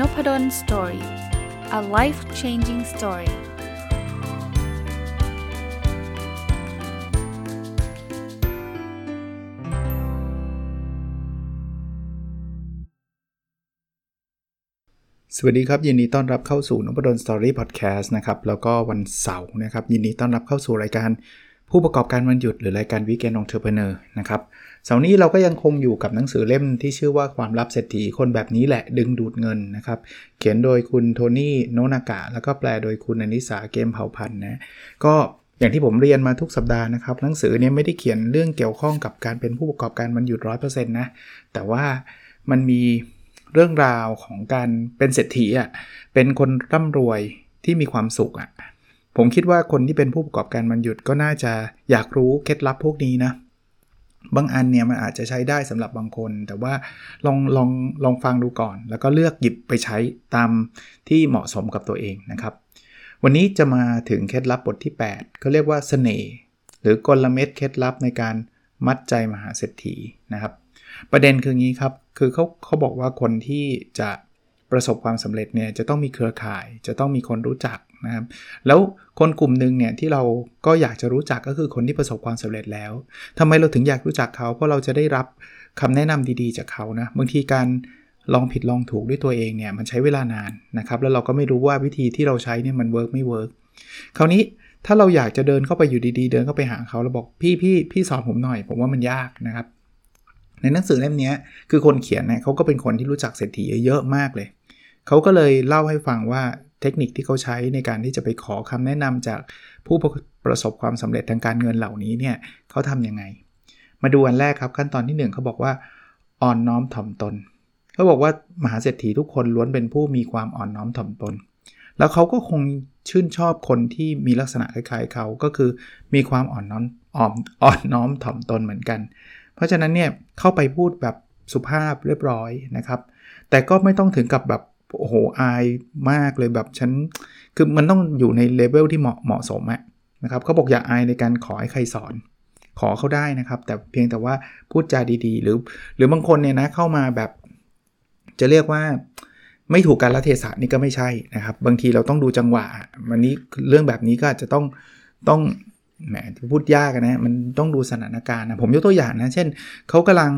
Nopadol's Story a life changing story สวัสดีครับ ยินดีต้อนรับเข้าสู่ Nopadol's Story พอดแคสต์นะครับ แล้วก็วันเสาร์นะครับ ยินดีต้อนรับเข้าสู่รายการ ผู้ประกอบการวันหยุดหรือรายการ weekend entrepreneur นะครับเสาร์นี้เราก็ยังคงอยู่กับหนังสือเล่มที่ชื่อว่าความลับเศรษฐีคนแบบนี้แหละดึงดูดเงินนะครับ เขียนโดยคุณโทนี่โนนากะ แล้วก็แปลโดยคุณอนิสาเกมเผ่าพันธ์นะก็อย่างที่ผมเรียนมาทุกสัปดาห์นะครับหนังสือเนี้ไม่ได้เขียนเรื่องเกี่ยวข้องกับการเป็นผู้ประกอบการมันหยุดร้อยเปอร์เซ็นต์นะแต่ว่ามันมีเรื่องราวของการเป็นเศรษฐีอะเป็นคนร่ำรวยที่มีความสุขอะ ผมคิดว่าคนที่เป็นผู้ประกอบการมันหยุดก็น่าจะอยากรู้เคล็ดลับพวกนี้นะ บางอันเนี่ยมันอาจจะใช้ได้สำหรับบางคน แต่ว่าลองลองลองฟังดูก่อน แล้วก็เลือกหยิบไปใช้ตามที่เหมาะสมกับตัวเองนะครับ วันนี้จะมาถึงเคล็ดลับบทที่8เขาเรียกว่าสเสน่ห์หรือกลเม็ดเคล็ดลับในการมัดใจมหาเศรษฐีนะครับ ประเด็นคืองี้ครับ คือเขาเขาบอกว่าคนที่จะประสบความสำเร็จเนี่ยจะต้องมีเครือข่าย จะต้องมีคนรู้จัก นะครับแล้วคนกลุ่มหนึ่งเนี่ยที่เราก็อยากจะรู้จักก็คือคนที่ประสบความสำเร็จแล้วทำไมเราถึงอยากรู้จักเขา เพราะเราจะได้รับคำแนะนำดีๆจากเขานะบางทีการลองผิดลองถูกด้วยตัวเองเนี่ยมันใช้เวลานานนะครับแล้วเราก็ไม่รู้ว่าวิธีที่เราใช้เนี่ยมัน work ไม่ work คราวนี้ถ้าเราอยากจะเดินเข้าไปอยู่ดีๆ เดินเข้าไปหาเขาแล้วบอกพี่พี่พี่สอนผมหน่อย ผมว่ามันยากนะครับ ในหนังสือเล่มนี้คือคนเขียนเนี่ยเขาก็เป็นคนที่รู้จักเศรษฐีเยอะมากเลย เขาก็เลยเล่าให้ฟังว่า เทคนิคที่เขาใช้ในการที่จะไปขอคำแนะนำจากผู้ประสบความสำเร็จทางการเงินเหล่านี้เนี่ยเขาทำยังไง มาดูอันแรกครับขั้นตอนที่1เขาบอกว่าอ่อนน้อมถ่อมตนเขาบอกว่ามหาเศรษฐีทุกคนล้วนเป็นผู้มีความอ่อนน้อมถ่อมตน แล้วเขาก็คงชื่นชอบคนที่มีลักษณะคล้ายๆเขาก็คือมีความอ่อนน้อมอ่อนอ่อนน้อมถ่อมตนเหมือนกัน เพราะฉะนั้นเนี่ยเข้าไปพูดแบบสุภาพเรียบร้อยนะครับ แต่ก็ไม่ต้องถึงกับแบบ โอ้โหอายมากเลยแบบฉันคือมันต้องอยู่ในเลเวลที่เหมาะเหมาะสมอะนะครับเขาบอกอย่าอายในการขอให้ใครสอน ขอเขาได้นะครับ แต่เพียงแต่ว่าพูดจาดีๆ หรือ หรือบางคนเนี่ยนะเข้ามาแบบ จะเรียกว่าไม่ถูกการละเทศะนี่ก็ไม่ใช่นะครับ บางทีเราต้องดูจังหวะวันนี้เรื่องแบบนี้ก็อาจจะต้องต้องแหมพูดยากนะ มันต้องดูสถานการณ์นะผมยกตัวอย่างนะ เช่น เขากำลัง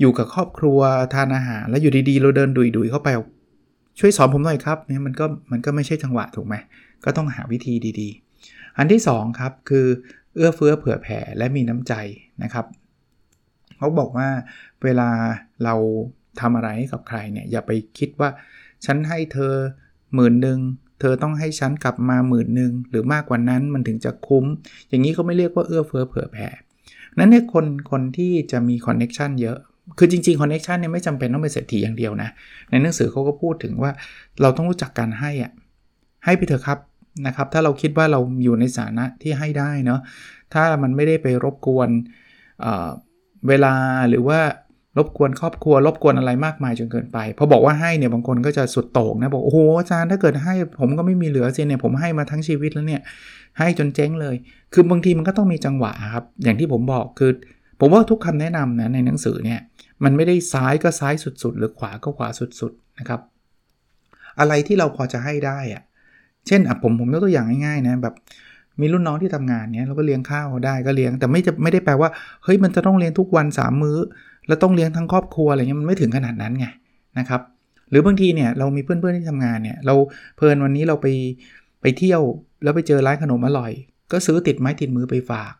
อยู่กับครอบครัวทานอาหาร แล้วอยู่ดีๆ เราเดินดุยๆเข้าไป ช่วยสอนผมหน่อยครับเนี่ยมันก็มันก็ไม่ใช่จังหวะถูกไหมก็ต้องหาวิธีดีๆ อันที่ 2 ครับ คือเอื้อเฟื้อเผื่อแผ่และมีน้ำใจนะครับเขาบอกว่าเวลาเราทำอะไรให้กับใครเนี่ยอย่าไปคิดว่า ฉันให้เธอหมื่นหนึ่งเธอต้องให้ฉันกลับมาหมื่นหนึ่งหรือมากกว่านั้นมันถึงจะคุ้ม อย่างนี้เขาไม่เรียกว่าเอื้อเฟื้อเผื่อแผ่นั้นเนี่ยคนคนที่จะมี connection เยอะ คือจริงๆ connection เนี่ยไม่จำเป็นต้องเป็นเศรษฐีอย่างเดียวนะ ในหนังสือเขาก็พูดถึงว่าเราต้องรู้จักการให้อะให้ไปเถอะครับนะครับ ถ้าเราคิดว่าเราอยู่ในสถานะที่ให้ได้เนาะถ้ามันไม่ได้ไปรบกวนเวลาหรือว่ารบกวนครอบครัว รบกวนอะไรมากมายจนเกินไปพอบอกว่าให้เนี่ยบางคนก็จะสุดโต่งนะบอกโอ้โหอาจารย์ถ้าเกิดให้ผมก็ไม่มีเหลือเลยเนี่ยผมให้มาทั้งชีวิตแล้วเนี่ยให้จนเจ๊งเลย คือบางทีมันก็ต้องมีจังหวะครับอย่างที่ผมบอกคือ ผมว่าทุกคำแนะนำนะในหนังสือเนี่ย มันไม่ได้ซ้ายก็ซ้ายสุดๆ หรือขวาก็ขวาสุดๆนะครับ อะไรที่เราพอจะให้ได้อะเช่นอะผมผมยกตัวอย่างง่ายๆนะแบบมีรุ่นน้องที่ทำงานเนี้ยเราก็เลี้ยงข้าวได้ก็เลี้ยงแต่ไม่จะไม่ได้แปลว่าเฮ้ยมันจะต้องเลี้ยงทุกวัน 3 มื้อ แล้วต้องเลี้ยงทั้งครอบครัวอะไรเงี้ยมันไม่ถึงขนาดนั้นไงนะครับ หรือบางทีเนี่ยเรามีเพื่อนๆที่ทำงานเนี่ยเราเพลินวันนี้เราไปไปเที่ยวแล้วไปเจอร้านขนมอร่อย ก็ซื้อติดไม้ติดมือไปฝาก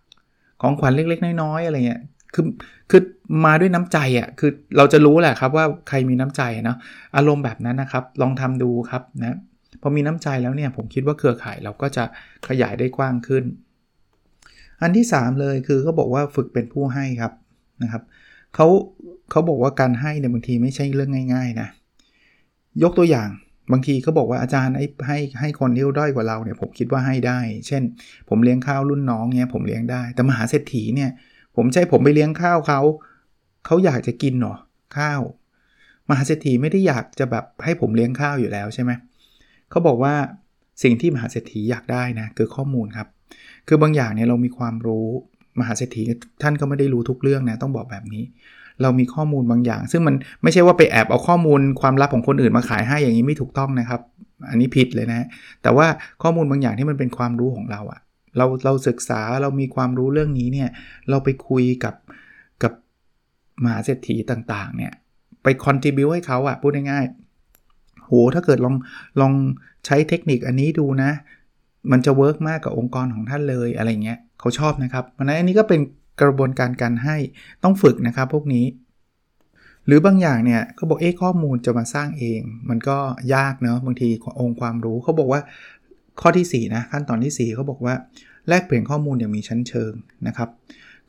ของขวัญเล็กๆ น้อยๆอะไรเงี้ย คือคือมาด้วยน้ำใจอะ่ะคือเราจะรู้แหละครับว่าใครมีน้ำใจเนาะอารมณ์แบบนั้นนะครับลองทำดูครับนะพอมีน้ำใจแล้วเนี่ยผมคิดว่าเครือข่ายเราก็จะขยายได้กว้างขึ้น อันที่ 3 เลยคือเขาบอกว่าฝึกเป็นผู้ให้ครับนะครับเขาเขาบอกว่าการให้เนี่ยบางทีไม่ใช่เรื่องง่าย ๆนะยกตัวอย่างบางทีเขาบอกว่าอาจารย์ให้ให้ให้คนที่ด้อยกว่าเราเนี่ยผมคิดว่าให้ได้ เช่น ผมเลี้ยงข้าวรุ่นน้องเนี่ยผมเลี้ยงได้ แต่มหาเศรษฐีเนี่ย ผมใช้ผมไปเลี้ยงข้าวเขา เขาอยากจะกินหรอข้าว มหาเศรษฐีไม่ได้อยากจะแบบให้ผมเลี้ยงข้าวอยู่แล้วใช่ไหมเขาบอกว่าสิ่งที่มหาเศรษฐีอยากได้นะคือข้อมูลครับ คือบางอย่างเนี่ยเรามีความรู้มหาเศรษฐีท่านก็ไม่ได้รู้ทุกเรื่องนะต้องบอกแบบนี้ เรามีข้อมูลบางอย่าง ซึ่งมันไม่ใช่ว่าไปแอบเอาข้อมูลความลับของคนอื่นมาขายให้อย่างนี้ไม่ถูกต้องนะครับ อันนี้ผิดเลยนะ แต่ว่าข้อมูลบางอย่างที่มันเป็นความรู้ของเราอะ เราเราศึกษาเรามีความรู้เรื่องนี้เนี่ยเราไปคุยกับกับมหาเศรษฐีต่างๆเนี่ยไปคอนทิบิวให้เขาอะพูดง่ายๆโหถ้าเกิดลองลองใช้เทคนิคอันนี้ดูนะ มันจะเวิร์กมากกับองค์กรของท่านเลยอะไรเงี้ยเขาชอบนะครับเพราะนั้นอันนี้ก็เป็นกระบวนการการให้ต้องฝึกนะครับพวกนี้ หรือบางอย่างเนี่ยเขาบอกเอ๊ะข้อมูลจะมาสร้างเอง มันก็ยากเนาะบางทีองค์ความรู้เขาบอกว่า ข้อที่ 4 นะ ขั้นตอนที่ 4 เขาบอกว่า แลกเปลี่ยนข้อมูลอย่างมีชั้นเชิงนะครับ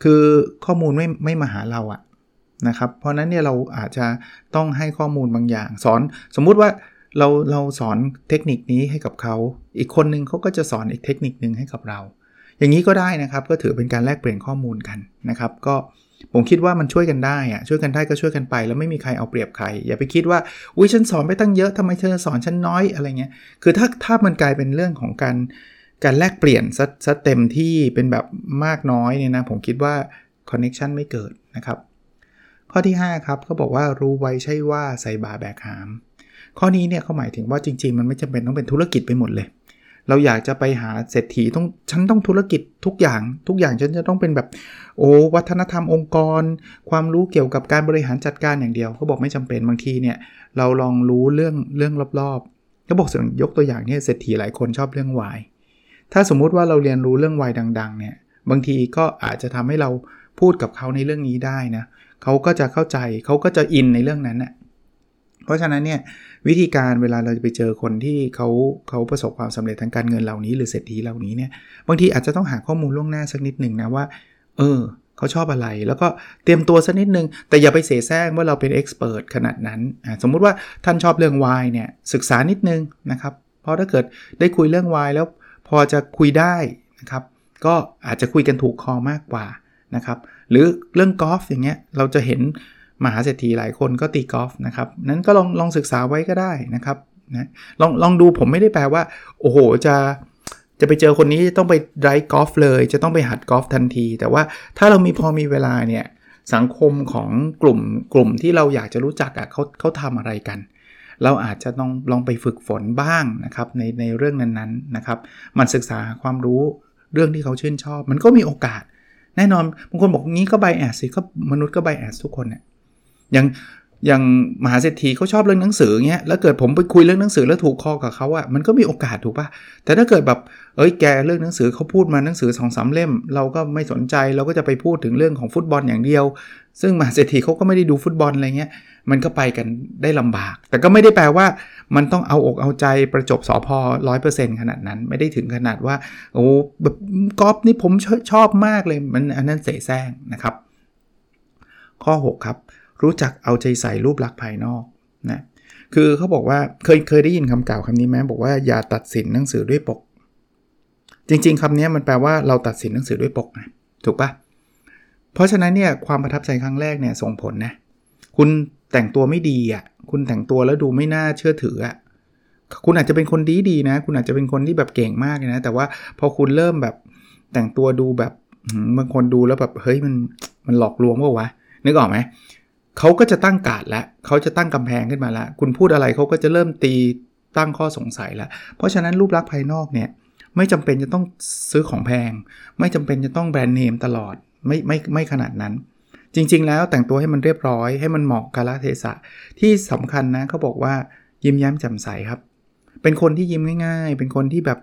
คือข้อมูลไม่ไม่มาหาเราอะนะครับ เพราะนั้นเนี่ยเราอาจจะต้องให้ข้อมูลบางอย่าง สอนสมมุติว่าเราเราสอนเทคนิคนี้ให้กับเขา อีกคนนึงเขาก็จะสอนอีกเทคนิคนึงให้กับเรา อย่างนี้ก็ได้นะครับ ก็ถือเป็นการแลกเปลี่ยนข้อมูลกันนะครับ ก็ ผมคิดว่ามันช่วยกันได้อะช่วยกันได้ก็ช่วยกันไป แล้วไม่มีใครเอาเปรียบใคร อย่าไปคิดว่าอุ้ยฉันสอนไปตั้งเยอะทำไมเธอสอนฉันน้อยอะไรเงี้ยคือถ้าถ้ามันกลายเป็นเรื่องของการการแลกเปลี่ยนซะเต็มที่เป็นแบบมากน้อยเนี่ยนะผมคิดว่า connection ไม่เกิดนะครับ ข้อที่ 5 ครับเขาบอกว่ารู้ไว้ใช่ว่าใส่บ่าแบกหาม ข้อนี้เนี่ยเขาหมายถึงว่าจริง ๆ มันไม่จำเป็นต้องเป็นธุรกิจไปหมดเลย เราอยากจะไปหาเศรษฐีต้องฉันต้องธุรกิจทุกอย่าง ทุกอย่างฉันจะต้องเป็นแบบโอ้วัฒนธรรมองค์กร ความรู้เกี่ยวกับการบริหารจัดการอย่างเดียวเขาบอกไม่จำเป็นบางทีเนี่ยเราลองรู้เรื่องเรื่องรอบๆเขาบอกส่วนยกตัวอย่างเนี่ยเศรษฐีหลายคนชอบเรื่องวายถ้าสมมุติว่าเราเรียนรู้เรื่องวัยดัง ๆ เนี่ยบางทีก็อาจจะทำให้เราพูดกับเขาในเรื่องนี้ได้นะเขาก็จะเข้าใจเขาก็จะอินในเรื่องนั้นนะ่ะ เพราะฉะนั้นเนี่ยวิธีการเวลาเราจะไปเจอคนที่เขาเขาประสบความสำเร็จทางการเงินเหล่านี้ หรือเศรษฐีเหล่านี้เนี่ยบางทีอาจจะต้องหาข้อมูลล่วงหน้าสักนิดหนึ่งนะว่า เออเขาชอบอะไร แล้วก็เตรียมตัวสักนิดนึง แต่อย่าไปเสแสร้งว่าเราเป็นเอ็กซ์เพรสขนาดนั้น สมมุติว่าท่านชอบเรื่องวายเนี่ยศึกษานิดนึงนะครับ เพราะถ้าเกิดได้คุยเรื่องวายแล้วพอจะคุยได้นะครับก็อาจจะคุยกันถูกคอมากกว่านะครับหรือเรื่องกอล์ฟอย่างเงี้ยเราจะเห็น มหาเศรษฐีหลายคนก็ตีกอล์ฟนะครับ นั้นก็ลองลองศึกษาไว้ก็ได้นะครับนะลองลองดูผมไม่ได้แปลว่า โอ้โหจะจะไปเจอคนนี้ต้องไปไดร์กอล์ฟเลย จะต้องไปหัดกอล์ฟทันที แต่ว่าถ้าเรามีพอมีเวลาเนี่ยสังคมของกลุ่มกลุ่มที่เราอยากจะรู้จักอะ่ะเขาเขาทำอะไรกัน เราอาจจะต้องลองไปฝึกฝนบ้างนะครับในในเรื่องนั้นๆนะครับ มันศึกษาความรู้เรื่องที่เขาชื่นชอบ มันก็มีโอกาส แน่นอนบางคนบอกงี้ก็ไบแอสสิก็มนุษย์ก็ไบแอสทุกคนเนี่ย อย่างอย่างมหาเศรษฐีเขาชอบเรื่องหนังสือเงี้ย แล้วเกิดผมไปคุยเรื่องหนังสือแล้วถูกคอกับเขาอะมันก็มีโอกาสถูกปะแต่ถ้าเกิดแบบเอ้ยแกเรื่องหนังสือเขาพูดมาหนังสือสองสาเล่ม เราก็ไม่สนใจเราก็จะไปพูดถึงเรื่องของฟุตบอลอย่างเดียว ซึ่งมหาเศรษฐีเขาก็ไม่ได้ดูฟุตบอลอะไรเงี้ย มันก็ไปกันได้ลำบาก แต่ก็ไม่ได้แปลว่า มันต้องเอาอกเอาใจประจบสอพอร้อยเปอร์เซ็นต์ขนาดนั้น ไม่ได้ถึงขนาดว่า โอ้แบบกอล์ฟนี่ผมชอบมากเลยมันอันนั้นเสแสร้งนะครับ ข้อ 6 ครับ รู้จักเอาใจใส่รูปลักษณ์ภายนอกนะคือเขาบอกว่าเคยเคยได้ยินคำกล่าวคำนี้ไหมบอกว่าอย่าตัดสินหนังสือด้วยปก จริง ๆคำนี้มันแปลว่าเราตัดสินหนังสือด้วยปกนะถูกปะเพราะฉะนั้นเนี่ยความประทับใจครั้งแรกเนี่ยส่งผลนะคุณแต่งตัวไม่ดีอะคุณแต่งตัวแล้วดูไม่น่าเชื่อถืออะคุณอาจจะเป็นคนดีดีนะ คุณอาจจะเป็นคนที่แบบเก่งมากนะ แต่ว่าพอคุณเริ่มแบบแต่งตัวดูแบบบางคนดูแล้วแบบเฮ้ยมันมันหลอกลวงว่าวะนึกออกไหม เขาก็จะตั้งกาดแล้วเขาจะตั้งกำแพงขึ้นมาแล้ว คุณพูดอะไรเขาก็จะเริ่มตีตั้งข้อสงสัยแล้ว เพราะฉะนั้นรูปลักษณ์ภายนอกเนี่ยไม่จำเป็นจะต้องซื้อของแพง ไม่จำเป็นจะต้องแบรนด์เนมตลอดไม่ไม่ไม่ขนาดนั้น จริง ๆ แล้วแต่งตัวให้มันเรียบร้อยให้มันเหมาะกาลเทศะ ที่สำคัญนะเขาบอกว่ายิ้มแย้มแจ่มใสครับ เป็นคนที่ยิ้มง่าย ๆ เป็นคนที่แบบ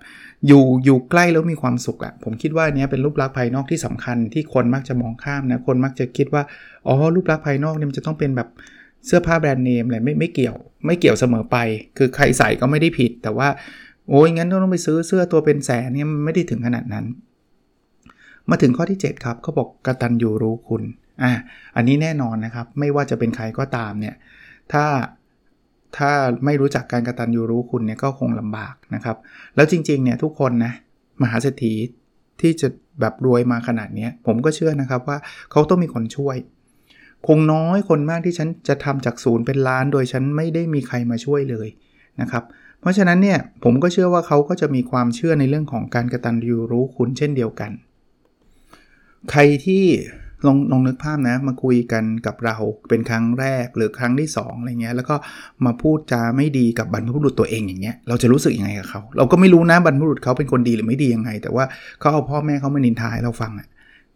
อยู่อยู่ใกล้แล้วมีความสุขอะ่ะผมคิดว่านี้เป็นรูปลักษณ์ภายนอกที่สำคัญที่คนมักจะมองข้ามนะคนมักจะคิดว่าอ๋อรูปลักษณ์ภายนอกเนี่ยมันจะต้องเป็นแบบเสื้อผ้าแบรนด์เนมอะไรไม่ไม่เกี่ยว ไม่เกี่ยวเสมอไป คือใครใส่ก็ไม่ได้ผิด แต่ว่าโอ้ยงั้นต้องไปซื้อเสื้อตัวเป็นแสนเนี่ยไม่ได้ถึงขนาดนั้น มาถึงข้อที่ 7 ครับเขาบอกกตัญญูรู้คุณอะอันนี้แน่นอนนะครับ ไม่ว่าจะเป็นใครก็ตามเนี่ยถ้า ถ้าไม่รู้จักการกระตันยูรู้คุณเนี่ยก็คงลำบากนะครับ แล้วจริงๆเนี่ยทุกคนนะมหาเศรษฐีที่จะแบบรวยมาขนาดนี้ผมก็เชื่อนะครับว่าเขาต้องมีคนช่วย คงน้อยคนมากที่ฉันจะทำจากศูนย์เป็นล้านโดยฉันไม่ได้มีใครมาช่วยเลยนะครับ เพราะฉะนั้นเนี่ยผมก็เชื่อว่าเขาก็จะมีความเชื่อในเรื่องของการกระตันยูรู้คุณเช่นเดียวกัน ใครที่ ลองลองนึกภาพนะ มาคุยกันกับเราเป็นครั้งแรกหรือครั้งที่2อะไรเงี้ยแล้วก็มาพูดจาไม่ดีกับบรรพบุรุษตัวเองอย่างเงี้ยเราจะรู้สึกยังไงกับเขาเราก็ไม่รู้นะบรรพบุรุษเขาเป็นคนดีหรือไม่ดียังไง แต่ว่าเขาเอาพ่อแม่เขามานินทาให้เราฟังอะ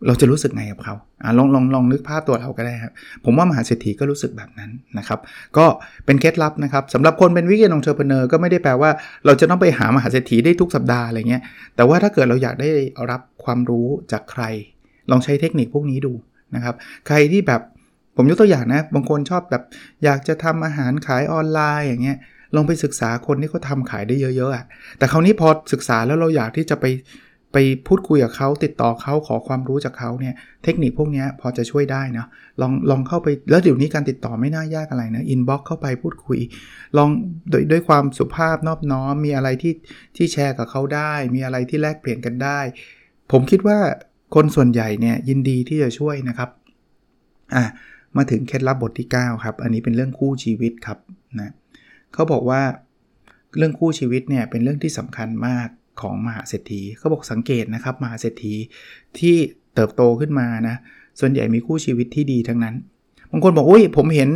เราจะรู้สึกไงกับเขาอลองลองลองนึกภาพตัวเราก็ได้ครับ ผมว่ามหาเศรษฐีก็รู้สึกแบบนั้นนะครับ ก็เป็นเคล็ดลับนะครับสำหรับคนเป็น weekend entrepreneur ก็ไม่ได้แปลว่า เราจะต้องไปหามหาเศรษฐีได้ทุกสัปดาห์อะไรเงี้ย แต่ว่าถ้าเกิดเราอยากได้รับความรู้จากใคร ลองใช้เทคนิคพวกนี้ดูนะครับใครที่แบบผมยกตัวอย่างนะ บางคนชอบแบบอยากจะทำอาหารขายออนไลน์อย่างเงี้ยลองไปศึกษาคนที่เขาทำขายได้เยอะๆอะแต่คราวนี้พอศึกษาแล้วเราอยากที่จะไปไปพูดคุยกับเขาติดต่อเขาขอความรู้จากเขาเนี่ยเทคนิคพวกนี้พอจะช่วยได้นะลองลองเข้าไปแล้วเดี๋ยวนี้การติดต่อไม่น่ายากอะไรนะอินบ็อกเข้าไปพูดคุย ลองโดยด้วยความสุภาพนอบน้อม มีอะไรที่ที่แชร์กับเขาได้ มีอะไรที่แลกเปลี่ยนกันได้ ผมคิดว่า คนส่วนใหญ่เนี่ยยินดีที่จะช่วยนะครับอะมาถึงเคล็ดลับบทที่ 9 ครับ อันนี้เป็นเรื่องคู่ชีวิตครับนะเขาบอกว่าเรื่องคู่ชีวิตเนี่ยเป็นเรื่องที่สำคัญมากของมหาเศรษฐีเขาบอกสังเกตนะครับมหาเศรษฐีที่เติบโตขึ้นมานะส่วนใหญ่มีคู่ชีวิตที่ดีทั้งนั้นบางคนบอกอุ้ยผมเห็น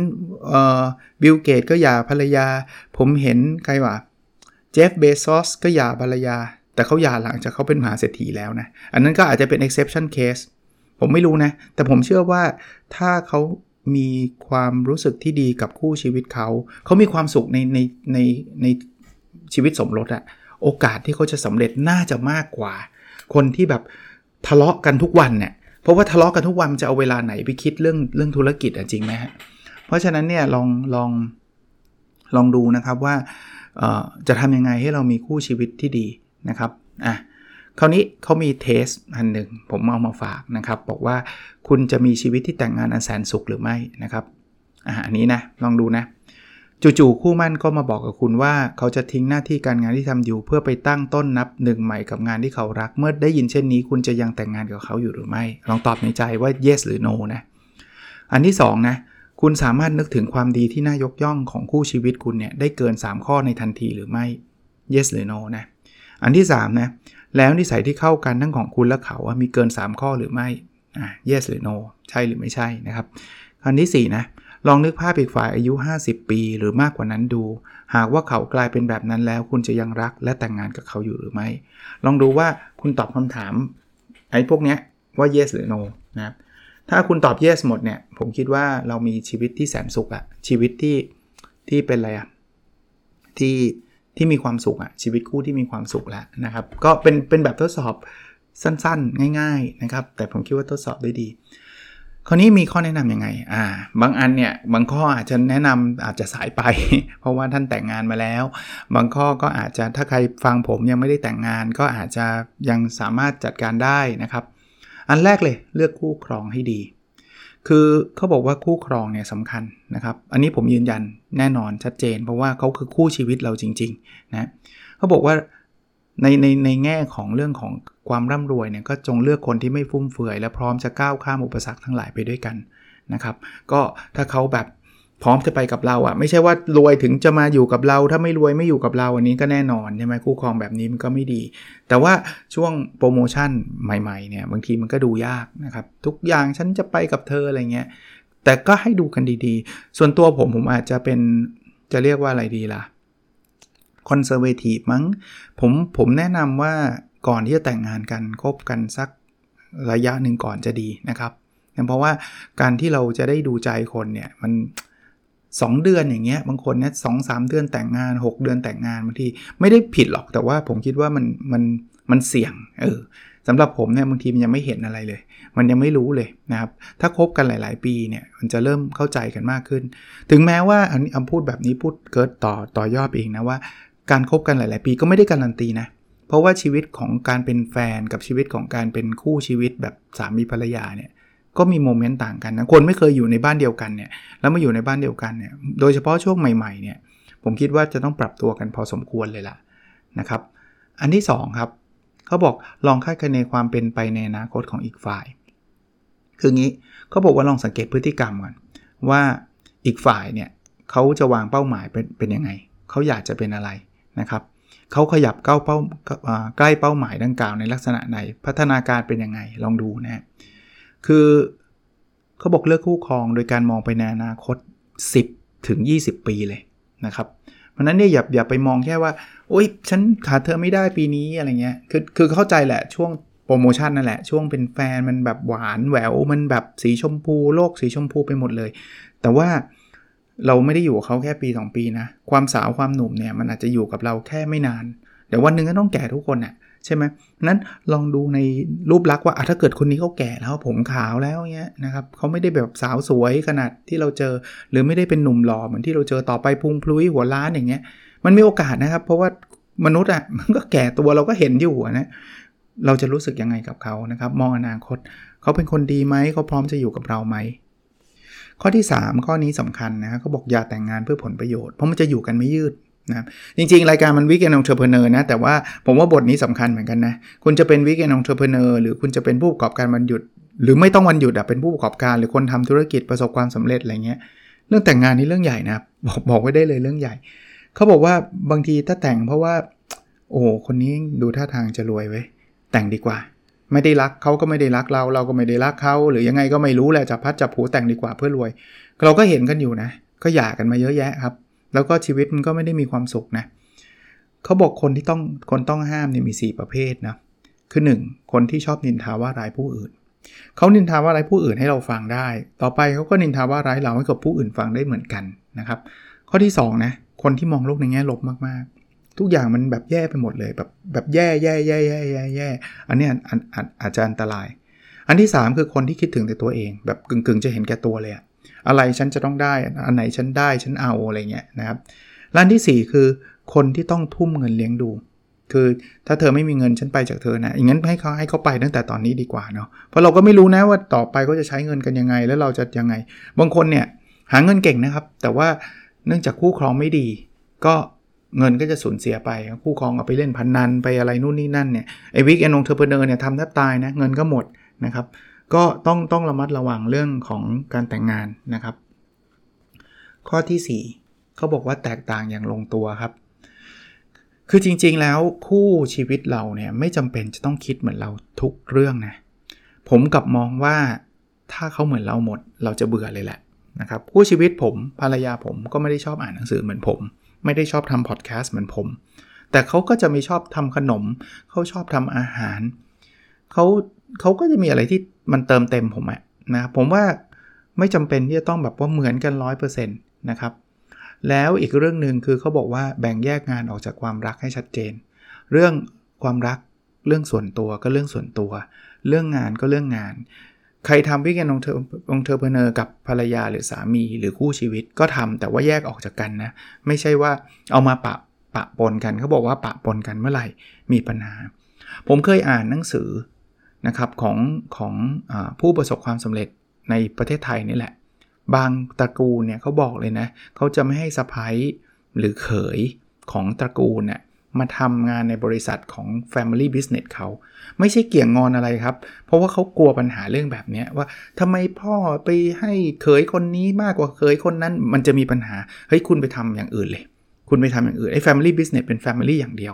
บิลเกตก็หย่าภรรยา ผมเห็นใครวะเจฟเบซอสก็หย่าภรรยา แต่เขาหย่าหลังจากเขาเป็นมหาเศรษฐีแล้วนะ อันนั้นก็อาจจะเป็น exception case ผมไม่รู้นะ แต่ผมเชื่อว่าถ้าเขามีความรู้สึกที่ดีกับคู่ชีวิตเขา เขามีความสุขในในในในชีวิตสมรสอะโอกาสที่เขาจะสำเร็จน่าจะมากกว่า คนที่แบบทะเลาะกันทุกวันเนี่ยเพราะว่าทะเลาะกันทุกวันจะเอาเวลาไหนไปคิดเรื่องเรื่องธุรกิจอะจริงไหมฮะเพราะฉะนั้นเนี่ยลองลองลองดูนะครับว่าจะทำยังไงให้เรามีคู่ชีวิตที่ดี นะครับอะคราวนี้เขามีเทสอันหนึ่งผมเอามาฝากนะครับ บอกว่าคุณจะมีชีวิตที่แต่งงานอันแสนสุขหรือไม่นะครับอันนี้นะลองดูนะจู่ๆคู่มั่นก็มาบอกกับคุณว่าเขาจะทิ้งหน้าที่การงานที่ทำอยู่ เพื่อไปตั้งต้นนับหนึ่งใหม่กับงานที่เขารัก เมื่อได้ยินเช่นนี้ คุณจะยังแต่งงานกับเขาอยู่หรือไม่ ลองตอบในใจว่า yes หรือ no นะอันที่2นะคุณสามารถนึกถึงความดีที่น่ายกย่องของคู่ชีวิตคุณเนี่ยได้เกิน 3 ข้อในทันทีหรือไม่ yes หรือ no นะ อันที่3นะแล้วนิสัยที่เข้ากันทั้งของคุณและเขาว่ามีเกิน 3 ข้อหรือไม่อ่า yes หรือ no ใช่หรือไม่ใช่นะครับอันที่4นะลองนึกภาพอีกฝ่ายอายุ 50 ปีหรือมากกว่านั้นดู หากว่าเขากลายเป็นแบบนั้นแล้ว คุณจะยังรักและแต่งงานกับเขาอยู่หรือไม่ ลองดูว่าคุณตอบคำถามไอ้พวกนี้ว่า yes หรือ no นะครับถ้าคุณตอบ yes หมดเนี่ย ผมคิดว่าเรามีชีวิตที่แสนสุขอะชีวิตที่ที่เป็นอะไรอะที่ ที่มีความสุขอะชีวิตคู่ที่มีความสุขแล้วนะครับ ก็เป็นเป็นแบบทดสอบสั้นๆ ง่าย ๆนะครับ แต่ผมคิดว่าทดสอบได้ดี คราวนี้มีข้อแนะนํำยังไงอ่าบางอันเนี่ยบางข้ออาจจะแนะนำอาจจะสายไป เพราะว่าท่านแต่งงานมาแล้ว บางข้อก็อาจจะถ้าใครฟังผมยังไม่ได้แต่งงาน ก็อาจจะยังสามารถจัดการได้นะครับ อันแรกเลยเลือกคู่ครองให้ดี คือเขาบอกว่าคู่ครองเนี่ยสำคัญนะครับ อันนี้ผมยืนยันแน่นอนชัดเจน เพราะว่าเขาคือคู่ชีวิตเราจริงๆนะเขาบอกว่าในในในแง่ของเรื่องของความร่ำรวยเนี่ยก็จงเลือกคนที่ไม่ฟุ่มเฟือย และพร้อมจะก้าวข้ามอุปสรรคทั้งหลายไปด้วยกันนะครับ ก็ถ้าเขาแบบ พร้อมจะไปกับเราอะ่ะ ไม่ใช่ว่ารวยถึงจะมาอยู่กับเรา ถ้าไม่รวยไม่อยู่กับเราอันนี้ก็แน่นอนใช่ไหมคู่ครองแบบนี้มันก็ไม่ดี แต่ว่าช่วงโปรโมชั่นใหม่ๆเนี่ยบางทีมันก็ดูยากนะครับ ทุกอย่างฉันจะไปกับเธออะไรเงี้ยแต่ก็ให้ดูกันดีๆ ส่วนตัวผมผมอาจจะเป็นจะเรียกว่าอะไรดีล่ะคอนเซอร์เวทีฟมั้งผมผมแนะนำว่าก่อนที่จะแต่งงานกันคบกันสักระยะหนึ่งก่อนจะดีนะครับเพราะว่าการที่เราจะได้ดูใจคนเนี่ยมัน 2 เดือนอย่างเงี้ยบางคนเนี่ยสองสเดือนแต่งงาน 6 เดือนแต่งงานบางทีไม่ได้ผิดหรอกแต่ว่าผมคิดว่ามันมันมันเสี่ยงเออสำหรับผมเนี่ยบางทีมันยังไม่เห็นอะไรเลย มันยังไม่รู้เลยนะครับถ้าคบกันหลาย ๆ ปีเนี่ยมันจะเริ่มเข้าใจกันมากขึ้น ถึงแม้ว่าอันนี้อพูดแบบนี้พูดเกิดต่อต่อยอดเองนะว่า การครบกันหลาย ๆ ปีก็ไม่ได้การันตีนะเพราะว่าชีวิตของการเป็นแฟนกับชีวิตของการเป็นคู่ชีวิตแบบสามีภรรยาเนี่ย ก็มีโมเมนต์ต่างกันนะคนไม่เคยอยู่ในบ้านเดียวกันเนี่ยแล้วมาอยู่ในบ้านเดียวกันเนี่ยโดยเฉพาะช่วงใหม่ๆเนี่ยผมคิดว่าจะต้องปรับตัวกันพอสมควรเลยล่ะนะครับ อันที่ 2 ครับเขาบอกลองคาดคะเนความเป็นไปในอนาคตของอีกฝ่าย คืองี้เขาบอกว่าลองสังเกตพฤติกรรมก่อนว่าอีกฝ่ายเนี่ยเขาจะวางเป้าหมายเป็นเป็นยังไงเขาอยากจะเป็นอะไรนะครับเขาขยับเก้าเป้าใกล้เป้าหมายดังกล่าวในลักษณะไหนพัฒนาการเป็นยังไงลองดูนะ คือเขาบอกเลือกคู่ครองโดยการมองไปในอนาคต 10 ถึง 20 ปีเลยนะครับ เพราะนั้นเนี่ยอย่าอย่าไปมองแค่ว่า โอ๊ยฉันขาดเธอไม่ได้ปีนี้อะไรเงี้ย คือคือเข้าใจแหละช่วงโปรโมชั่นนั่นแหละ ช่วงเป็นแฟนมันแบบหวานแหววมันแบบสีชมพูโลกสีชมพูไปหมดเลย แต่ว่าเราไม่ได้อยู่กับเขาแค่ปี 2 ปีนะ ความสาวความหนุ่มเนี่ยมันอาจจะอยู่กับเราแค่ไม่นาน เดี๋ยววันหนึ่งก็ต้องแก่ทุกคนน่ะ ใช่ไหมนั้นลองดูในรูปลักษณ์ว่าถ้าเกิดคนนี้เขาแก่แล้วผมขาวแล้วเงี้ยนะครับเขาไม่ได้แบบสาวสวยขนาดที่เราเจอ หรือไม่ได้เป็นหนุ่มหล่อเหมือนที่เราเจอต่อไปพุงพลุ้ยหัวล้านอย่างเงี้ย มันมีโอกาสนะครับ เพราะว่ามนุษย์อะมันก็แก่ตัวเราก็เห็นอยู่นะเราจะรู้สึกยังไงกับเขานะครับ มองอนาคตเขาเป็นคนดีไหมเขาพร้อมจะอยู่กับเราไหมข้อที่ 3 ข้อนี้สำคัญนะเขาบอกอย่าแต่งงานเพื่อผลประโยชน์เพราะมันจะอยู่กันไม่ยืด นะจริงๆ รายการมัน weekend entrepreneur นะ แต่ว่าผมว่าบทนี้สำคัญเหมือนกันนะ คุณจะเป็น weekend entrepreneur หรือคุณจะเป็นผู้ประกอบการวันหยุด หรือไม่ต้องวันหยุดอะเป็นผู้ประกอบการหรือคนทำธุรกิจประสบความสำเร็จอะไรเงี้ยเรื่องแต่งงานนี่เรื่องใหญ่นะบอกบอกไว้ได้เลยเรื่องใหญ่ เขาบอกว่าบางทีถ้าแต่งเพราะว่า โอ้คนนี้ดูท่าทางจะรวยไว้แต่งดีกว่า ไม่ได้รักเขาก็ไม่ได้รักเรา เราก็ไม่ได้รักเขาหรือยังไงก็ไม่รู้แหละจับพัดจับผูแต่งดีกว่าเพื่อรวย เราก็เห็นกันอยู่นะ ก็หย่ากันมาเยอะแยะครับ แล้วก็ชีวิตมันก็ไม่ได้มีความสุขนะเขาบอกคนที่ต้องคนต้องห้ามเนี่ยมี 4 ประเภทนะคือ 1 คนที่ชอบนินทาว่าร้ายผู้อื่นเขานินทาว่าร้ายผู้อื่นให้เราฟังได้ ต่อไปเขาก็นินทาว่าร้ายเราให้กับผู้อื่นฟังได้เหมือนกันนะครับ ข้อที่2นะคนที่มองโลกในแง่ลบมากๆ ทุกอย่างมันแบบแย่ไปหมดเลยแบบแบบแย่แย่แย่แย่แย่แย่อันนี้อันอาจจะอันตราย อันที่ 3 คือคนที่คิดถึงแต่ตัวเอง แบบกึ่งๆ จะเห็นแก่ตัวเลยอะ อะไรฉันจะต้องได้ อันไหนฉันได้ฉันเอาอะไรเงี้ยนะครับร้านที่ 4 คือคนที่ต้องทุ่มเงินเลี้ยงดู คือถ้าเธอไม่มีเงินฉันไปจากเธอนะอย่างนั้นให้เขาให้เขาไปตั้งแต่ตอนนี้ดีกว่าเนาะเพราะเราก็ไม่รู้นะว่าต่อไปก็จะใช้เงินกันยังไง แล้วเราจะยังไง บางคนเนี่ยหาเงินเก่งนะครับ แต่ว่าเนื่องจากคู่ครองไม่ดี ก็เงินก็จะสูญเสียไป คู่ครองเอาไปเล่นพันนันไปอะไรนู่นนี่นั่นเนี่ยไอ้วิกแอนนงเทอร์เพเนอร์เนี่ยทำแทบตายนะเงินก็หมดนะครับ ก็ต้องต้องระมัดระวังเรื่องของการแต่งงานนะครับ ข้อที่ 4เขาบอกว่าแตกต่างอย่างลงตัวครับ คือจริงๆแล้วคู่ชีวิตเราเนี่ยไม่จำเป็นจะต้องคิดเหมือนเราทุกเรื่องนะผมกลับมองว่าถ้าเขาเหมือนเราหมดเราจะเบื่อเลยแหละนะครับคู่ชีวิตผมภรรยาผมก็ไม่ได้ชอบอ่านหนังสือเหมือนผม ไม่ได้ชอบทำพอดแคสต์เหมือนผม แต่เขาก็จะไม่ชอบทำขนม เขาชอบทำอาหาร เขา เขาก็จะมีอะไรที่มันเติมเต็มผมอะนะผมว่าไม่จำเป็นที่จะต้องแบบว่าเหมือนกัน 100%นะครับ แล้วอีกเรื่องหนึ่งคือเขาบอกว่าแบ่งแยกงานออกจากความรักให้ชัดเจน เรื่องความรักเรื่องส่วนตัวก็เรื่องส่วนตัว เรื่องงานก็เรื่องงาน ใครทำ weekend entre entrepreneur กับภรรยาหรือสามีหรือคู่ชีวิตก็ทำแต่ว่าแยกออกจากกันนะ ไม่ใช่ว่าเอามาปะปะปนกันเขาบอกว่าปะปนกันเมื่อไหร่มีปัญหา ผมเคยอ่านหนังสือ นะครับของของอผู้ประสบความสำเร็จในประเทศไทยนี่แหละ บางตระกูลเนี่ยเขาบอกเลยนะเขาจะไม่ให้สะพ้ายหรือเขยของตระกูลเนี่ยมาทำงานในบริษัทของ Family Business เขา ไม่ใช่เกี่ยงงอนอะไรครับ เพราะว่าเขากลัวปัญหาเรื่องแบบนี้ว่าทำไมพ่อไปให้เขยคนนี้มากกว่าเขยคนนั้น มันจะมีปัญหา เฮ้ย คุณไปทำอย่างอื่นเลย คุณไปทำอย่างอื่นไอ้ Family Business เป็น Family อย่างเดียว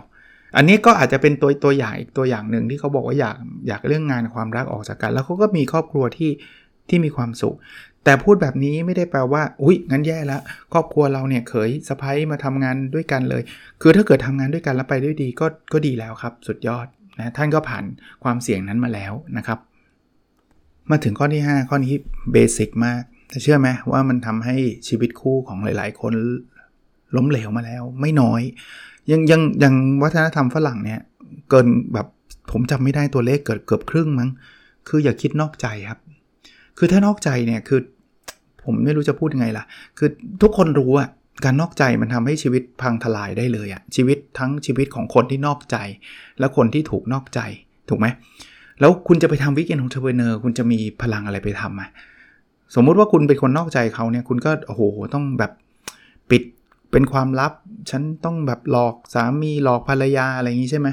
อันนี้ก็อาจจะเป็นตัวตัวอย่างอีกตัวอย่างหนึ่งที่เขาบอกว่าอยากอยากเรื่องงานความรักออกจากกัน แล้วเขาก็มีครอบครัวที่ที่มีความสุข แต่พูดแบบนี้ไม่ได้แปลว่า อุ้ยงั้นแย่แล้วครอบครัวเราเนี่ยเขยสะพ้ายมาทำงานด้วยกันเลย คือถ้าเกิดทำงานด้วยกันแล้วไปด้วยดีก็ก็ดีแล้วครับ สุดยอดนะท่านก็ผ่านความเสี่ยงนั้นมาแล้วนะครับ มาถึงข้อที่ 5 ข้อนี้เบสิกมากเชื่อไหมว่ามันทำให้ชีวิตคู่ของหลาย ๆ คนล้มเหลวมาแล้ว ไม่น้อย ยังยังยังวัฒนธรรมฝรั่งเนี่ยเกินแบบผมจำไม่ได้ตัวเลขเกิดเกือบครึ่งมั้ง คืออย่าคิดนอกใจครับ คือถ้านอกใจเนี่ยคือ ผมไม่รู้จะพูดยังไงล่ะ คือทุกคนรู้อะการนอกใจมันทำให้ชีวิตพังทลายได้เลยอะชีวิตทั้งชีวิตของคนที่นอกใจ และคนที่ถูกนอกใจถูกไหมแล้วคุณจะไปทำ weekend entrepreneur คุณจะมีพลังอะไรไปทำอะสมมุติว่าคุณเป็นคนนอกใจเขาเนี่ยคุณก็โอ้โหต้องแบบปิดเป็นความลับ ฉันต้องแบบหลอกสามีหลอกภรรยาอะไรอย่างนี้ใช่ไหม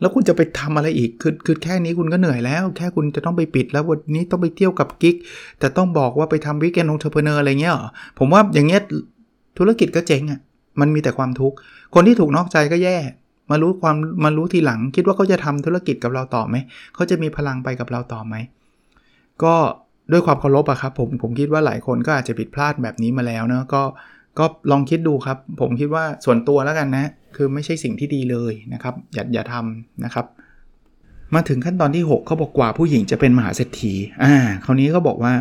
แล้วคุณจะไปทำอะไรอีก คือคือแค่นี้คุณก็เหนื่อยแล้ว แค่คุณจะต้องไปปิดแล้ววันนี้ต้องไปเที่ยวกับกิ๊ก แต่ต้องบอกว่าไปทำ weekend entrepreneur อะไรเงี้ยผมว่าอย่างเงี้ยธุรกิจก็เจ๊งอะ่ะ มันมีแต่ความทุกข์ คนที่ถูกนอกใจก็แย่ มารู้ความมารู้ทีหลัง คิดว่าเขาจะทำธุรกิจกับเราต่อไหม เขาจะมีพลังไปกับเราต่อไหม ก็ด้วยความเคารพอะครับผมผมคิดว่าหลายคนก็อาจจะผิดพลาดแบบนี้มาแล้วเนาะก็ ก็ลองคิดดูครับ ผมคิดว่าส่วนตัวแล้วกันนะ คือไม่ใช่สิ่งที่ดีเลยนะครับ อย่าอย่าทำนะครับ มาถึงขั้นตอนที่ 6เขาบอกกว่าผู้หญิงจะเป็นมหาเศรษฐีอ่าคราวนี้เขาบอกว่า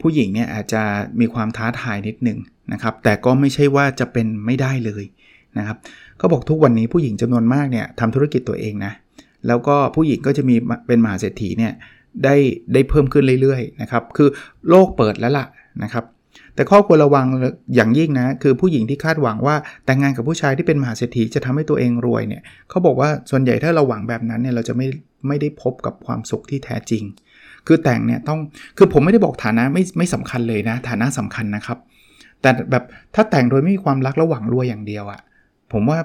ผู้หญิงเนี่ยอาจจะมีความท้าทายนิดหนึ่งนะครับ แต่ก็ไม่ใช่ว่าจะเป็นไม่ได้เลยนะครับเขาบอกทุกวันนี้ผู้หญิงจำนวนมากเนี่ยทำธุรกิจตัวเองนะแล้วก็ผู้หญิงก็จะมีเป็นมหาเศรษฐีเนี่ยได้ได้เพิ่มขึ้นเรื่อยๆนะครับ คือโลกเปิดแล้วล่ะนะครับ แต่ข้อควรระวังอย่างยิ่งนะ คือผู้หญิงที่คาดหวังว่าแต่งงานกับผู้ชายที่เป็นมหาเศรษฐีจะทำให้ตัวเองรวยเนี่ยเขาบอกว่าส่วนใหญ่ถ้าเราหวังแบบนั้นเนี่ยเราจะไม่ไม่ได้พบกับความสุขที่แท้จริง คือแต่งเนี่ยต้องคือผมไม่ได้บอกฐานะไม่ไม่สำคัญเลยนะ ฐานะสำคัญนะครับ แต่แบบถ้าแต่งโดยไม่มีความรักแล้วหวังรวยอย่างเดียวอะผมว่า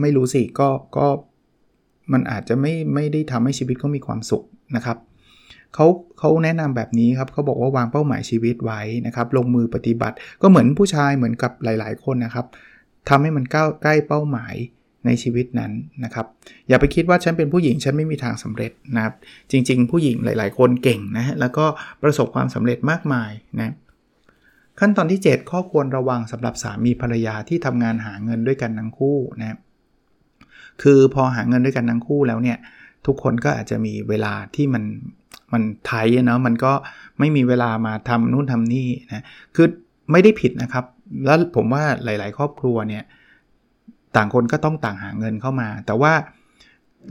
ไม่รู้สิก็ก็มันอาจจะไม่ไม่ได้ทำให้ชีวิตเขามีความสุขนะครับ เขาเขาแนะนำแบบนี้ครับเขาบอกว่าวางเป้าหมายชีวิตไว้นะครับลงมือปฏิบัติ ก็เหมือนผู้ชายเหมือนกับหลาย ๆ คนนะครับทำให้มันก้าวใกล้เป้าหมายในชีวิตนั้นนะครับ อย่าไปคิดว่าฉันเป็นผู้หญิงฉันไม่มีทางสำเร็จนะครับ จริง ๆ ผู้หญิงหลาย ๆ คนเก่งนะฮะแล้วก็ประสบความสำเร็จมากมายนะขั้นตอนที่ 7 ข้อควรระวังสำหรับสามีภรรยาที่ทำงานหาเงินด้วยกันทั้งคู่นะคือพอหาเงินด้วยกันทั้งคู่แล้วเนี่ยทุกคนก็อาจจะมีเวลาที่มัน มันไทยเนาะมันก็ไม่มีเวลามาทำนู่นทำนี่นะคือไม่ได้ผิดนะครับ แล้วผมว่าหลาย ๆ ครอบครัวเนี่ยต่างคนก็ต้องต่างหาเงินเข้ามา แต่ว่า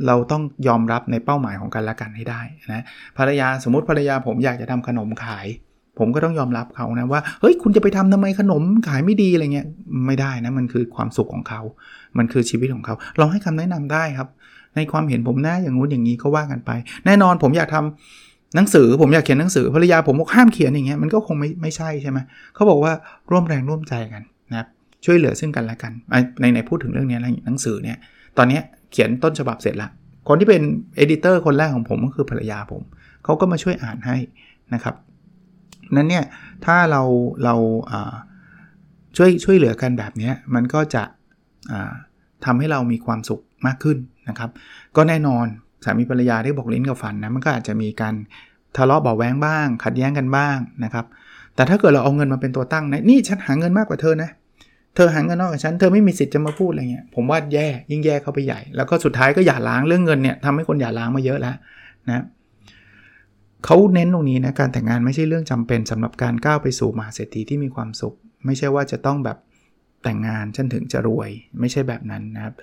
เราต้องยอมรับในเป้าหมายของกันและกันให้ได้นะภรรยาสมมติภรรยาผมอยากจะทำขนมขาย ผมก็ต้องยอมรับเขานะว่าเฮ้ยคุณจะไปทำทำไมขนมขายไม่ดีอะไรเงี้ยไม่ได้นะมันคือความสุขของเขา มันคือชีวิตของเขาลองให้คำแนะนำได้ครับ ในความเห็นผมนะอย่างงู้นอย่างนี้ก็ว่ากันไป แน่นอนผมอยากทำหนังสือผมอยากเขียนหนังสือภรรยาผมบอกห้ามเขียนอย่างเงี้ยมันก็คงไม่ไม่ใช่ใช่ไหมเขาบอกว่าร่วมแรงร่วมใจกันนะครับช่วยเหลือซึ่งกันและกันในในพูดถึงเรื่องนี้หนังสือเนี่ยตอนนี้เขียนต้นฉบับเสร็จละคนที่เป็นเอดิเตอร์คนแรกของผมก็คือภรรยาผมเขาก็มาช่วยอ่านให้นะครับนั้นเนี่ยถ้าเราเราช่วยช่วยเหลือกันแบบนี้มันก็จะทำให้เรามีความสุขมากขึ้น นะครับ ก็แน่นอนสามีภรรยาที่บอกลิ้นกับฟันนะมันก็อาจจะมีการทะเลาะเบาแวงบ้าง ขัดแย้งกันบ้างนะครับแต่ถ้าเกิดเราเอาเงินมาเป็นตัวตั้งนะนี่ฉันหาเงินมากกว่าเธอนะเธอหาเงินนอกจากฉันเธอไม่มีสิทธิ์จะมาพูดอะไรเงี้ยผมว่าแย่ยิ่งแย่เข้าไปใหญ่ แล้วก็สุดท้ายก็อย่าล้างเรื่องเงินเนี่ยทำให้คนอย่าล้างมาเยอะแล้วนะเขาเน้นตรงนี้นะการแต่งงานไม่ใช่เรื่องจำเป็นสำหรับการก้าวไปสู่มหาเศรษฐีที่มีความสุข ไม่ใช่ว่าจะต้องแบบแต่งงานฉันถึงจะรวย ไม่ใช่แบบนั้นนะครับ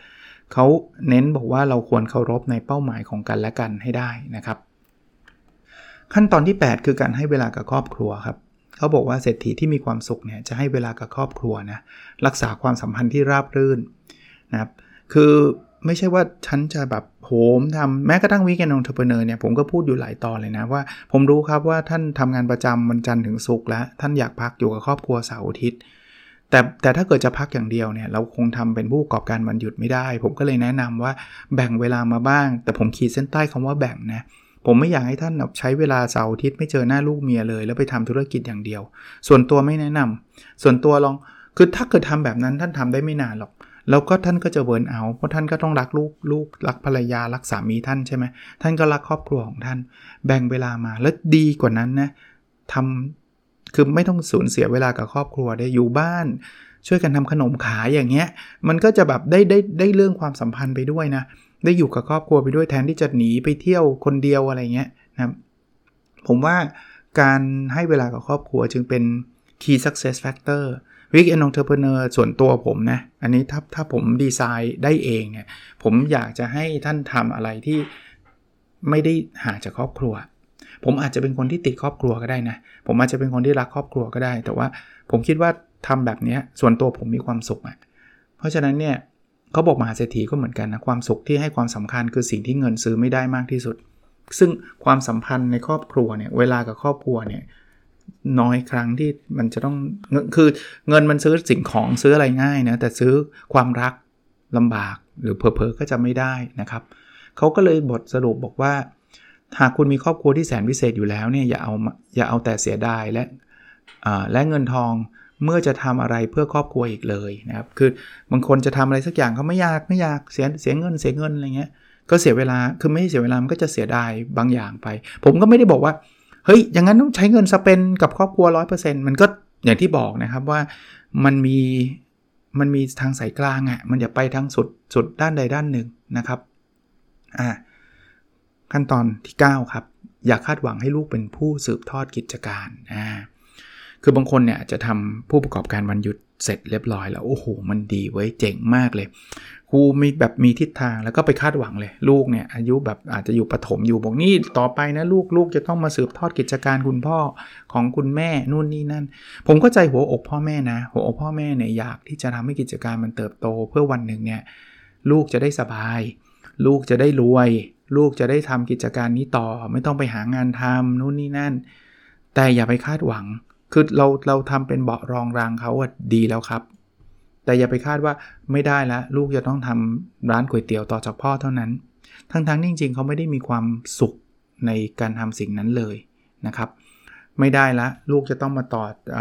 เขาเน้นบอกว่าเราควรเคารพในเป้าหมายของกันและกันให้ได้นะครับ ขั้นตอนที่ 8 คือการให้เวลากับครอบครัวครับเขาบอกว่าเศรษฐีที่มีความสุขเนี่ยจะให้เวลากับครอบครัวนะรักษาความสัมพันธ์ที่ราบรื่นนะครับคือไม่ใช่ว่าฉันจะแบบโหมทำแม้กระทั่ง weekend entrepreneur เนี่ยผมก็พูดอยู่หลายตอนเลยนะว่าผมรู้ครับว่าท่านทำงานประจำวันจันทร์ถึงศุกร์แล้ว ท่านอยากพักอยู่กับครอบครัวเสาร์อาทิตย์ แต่แต่ถ้าเกิดจะพักอย่างเดียวเนี่ยเราคงทำเป็นผู้ประกอบการวันหยุดไม่ได้ ผมก็เลยแนะนำว่าแบ่งเวลามาบ้าง แต่ผมขีดเส้นใต้คำว่าแบ่งนะผมไม่อยากให้ท่านใช้เวลาเสาร์อาทิตย์ไม่เจอหน้าลูกเมียเลย แล้วไปทำธุรกิจอย่างเดียว ส่วนตัวไม่แนะนำส่วนตัวลองคือถ้าเกิดทำแบบนั้นท่านทำได้ไม่นานหรอก แล้วก็ท่านก็จะเวิร์นเอาเพราะท่านก็ต้องรักลูกลูกรักภรรยารักสามีท่านใช่ไหมท่านก็รักครอบครัวของท่าน แบ่งเวลามาแล้วดีกว่านั้นนะทำ คือไม่ต้องสูญเสียเวลากับครอบครัวได้อยู่บ้าน ช่วยกันทำขนมขายอย่างเงี้ย มันก็จะแบบได้ได้ได้เรื่องความสัมพันธ์ไปด้วยนะ ได้อยู่กับครอบครัวไปด้วยแทนที่จะหนีไปเที่ยวคนเดียวอะไรเงี้ยนะครับผมว่าการให้เวลากับครอบครัวจึงเป็น key success factor weekend entrepreneur ส่วนตัวผมนะ อันนี้ถ้าถ้าผมดีไซน์ได้เองเนี่ย ผมอยากจะให้ท่านทำอะไรที่ไม่ได้ห่างจากครอบครัว ผมอาจจะเป็นคนที่ติดครอบครัวก็ได้นะ ผมอาจจะเป็นคนที่รักครอบครัวก็ได้ แต่ว่าผมคิดว่าทำแบบนี้ส่วนตัวผมมีความสุขอะ เพราะฉะนั้นเนี่ยเขาบอกมหาเศรษฐีก็เหมือนกันนะความสุขที่ให้ความสำคัญคือสิ่งที่เงินซื้อไม่ได้มากที่สุด ซึ่งความสัมพันธ์ในครอบครัวเนี่ยเวลากับครอบครัวเนี่ยน้อยครั้งที่มันจะต้องคือเงินมันซื้อสิ่งของซื้ออะไรง่ายนะแต่ซื้อความรักลำบากหรือเพอเพอก็จะไม่ได้นะครับเขาก็เลยบทสรุปบอกว่า หากคุณมีครอบครัวที่แสนพิเศษอยู่แล้วเนี่ยอย่าเอาอย่าเอาแต่เสียดายและและเงินทองเมื่อจะทำอะไรเพื่อครอบครัวอีกเลยนะครับ คือบางคนจะทำอะไรสักอย่างเขาไม่อยากไม่อยากเสียเสียเงินเสียเงินอะไรเงี้ย ก็เสียเวลา คือไม่เสียเวลา มันก็จะเสียดายบางอย่างไป ผมก็ไม่ได้บอกว่า เฮ้ย อย่างนั้นต้องใช้เงินสเปนกับครอบครัว 100%มันก็อย่างที่บอกนะครับว่ามันมีมันมีทางสายกลางอะ่ะ มันอย่าไปทางสุดสุดด้านใดด้านหนึ่งนะครับ อ่า ขั้นตอนที่ 9 ครับ อย่าคาดหวังให้ลูกเป็นผู้สืบทอดกิจการอ่าคือบางคนเนี่ยจะทำผู้ประกอบการวันหยุดเสร็จเรียบร้อยแล้ว โอ้โห มันดีไว้เจ๋งมากเลยครูมีแบบมีทิศทางแล้วก็ไปคาดหวังเลย ลูกเนี่ยอายุแบบอาจจะอยู่ประถมอยู่บอกนี่ต่อไปนะลูกลูกจะต้องมาสืบทอดกิจการคุณพ่อของคุณแม่นู่นนี่นั่น ผมก็ใจหัวอกพ่อแม่นะ หัวอกพ่อแม่เนี่ยอยากที่จะทำให้กิจการมันเติบโต เพื่อวันหนึ่งเนี่ยลูกจะได้สบาย ลูกจะได้รวย ลูกจะได้ทำกิจการนี้ต่อ ไม่ต้องไปหางานทำนู่นนี่นั่น แต่อย่าไปคาดหวัง คือเราเราทำเป็นเบาะรองรางเขาอะดีแล้วครับ แต่อย่าไปคาดว่าไม่ได้แล้วลูกจะต้องทำร้านก๋วยเตี๋ยวต่อจากพ่อเท่านั้น ทั้งๆทจริงๆเขาไม่ได้มีความสุขในการทำสิ่งนั้นเลยนะครับ ไม่ได้ละลูกจะต้องมาต่ออ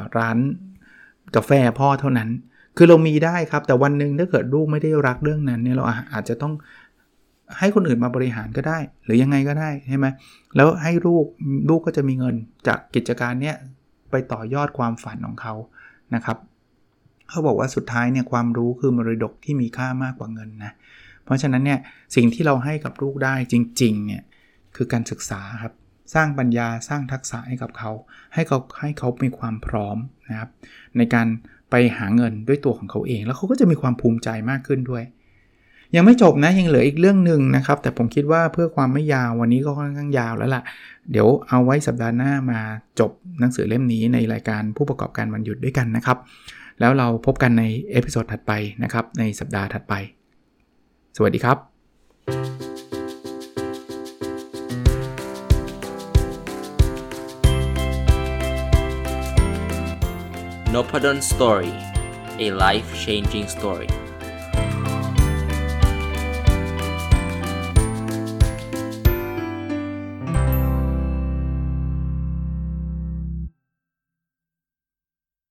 อร้านกาแฟพ่อเท่านั้น คือเรามีได้ครับ แต่วันหนึ่งถ้าเกิดลูกไม่ได้รักเรื่องนั้นเนี่ยเราอาจจะต้อง ให้คนอื่นมาบริหารก็ได้ หรือยังไงก็ได้ใช่ไหมแล้วให้ลูกลูกก็จะมีเงินจากกิจการเนี้ยไปต่อยอดความฝันของเขานะครับเขาบอกว่าสุดท้ายเนี่ยความรู้คือมรดกที่มีค่ามากกว่าเงินนะเพราะฉะนั้นเนี่ยสิ่งที่เราให้กับลูกได้จริงๆเนี่ยคือการศึกษาครับสร้างปัญญาสร้างทักษะให้กับเขา ให้เขาให้เขามีความพร้อมนะครับในการไปหาเงินด้วยตัวของเขาเอง แล้วเขาก็จะมีความภูมิใจมากขึ้นด้วย ยังไม่จบนะยังเหลืออีกเรื่องหนึ่งนะครับ แต่ผมคิดว่าเพื่อความไม่ยาววันนี้ก็ค่อนข้างยาวแล้วล่ะ เดี๋ยวเอาไว้สัปดาห์หน้ามาจบหนังสือเล่มนี้ในรายการผู้ประกอบการวันหยุดด้วยกันนะครับ แล้วเราพบกันใน episode ถัดไปนะครับ ในสัปดาห์ถัดไป สวัสดีครับ n o p a d o n Story a life changing story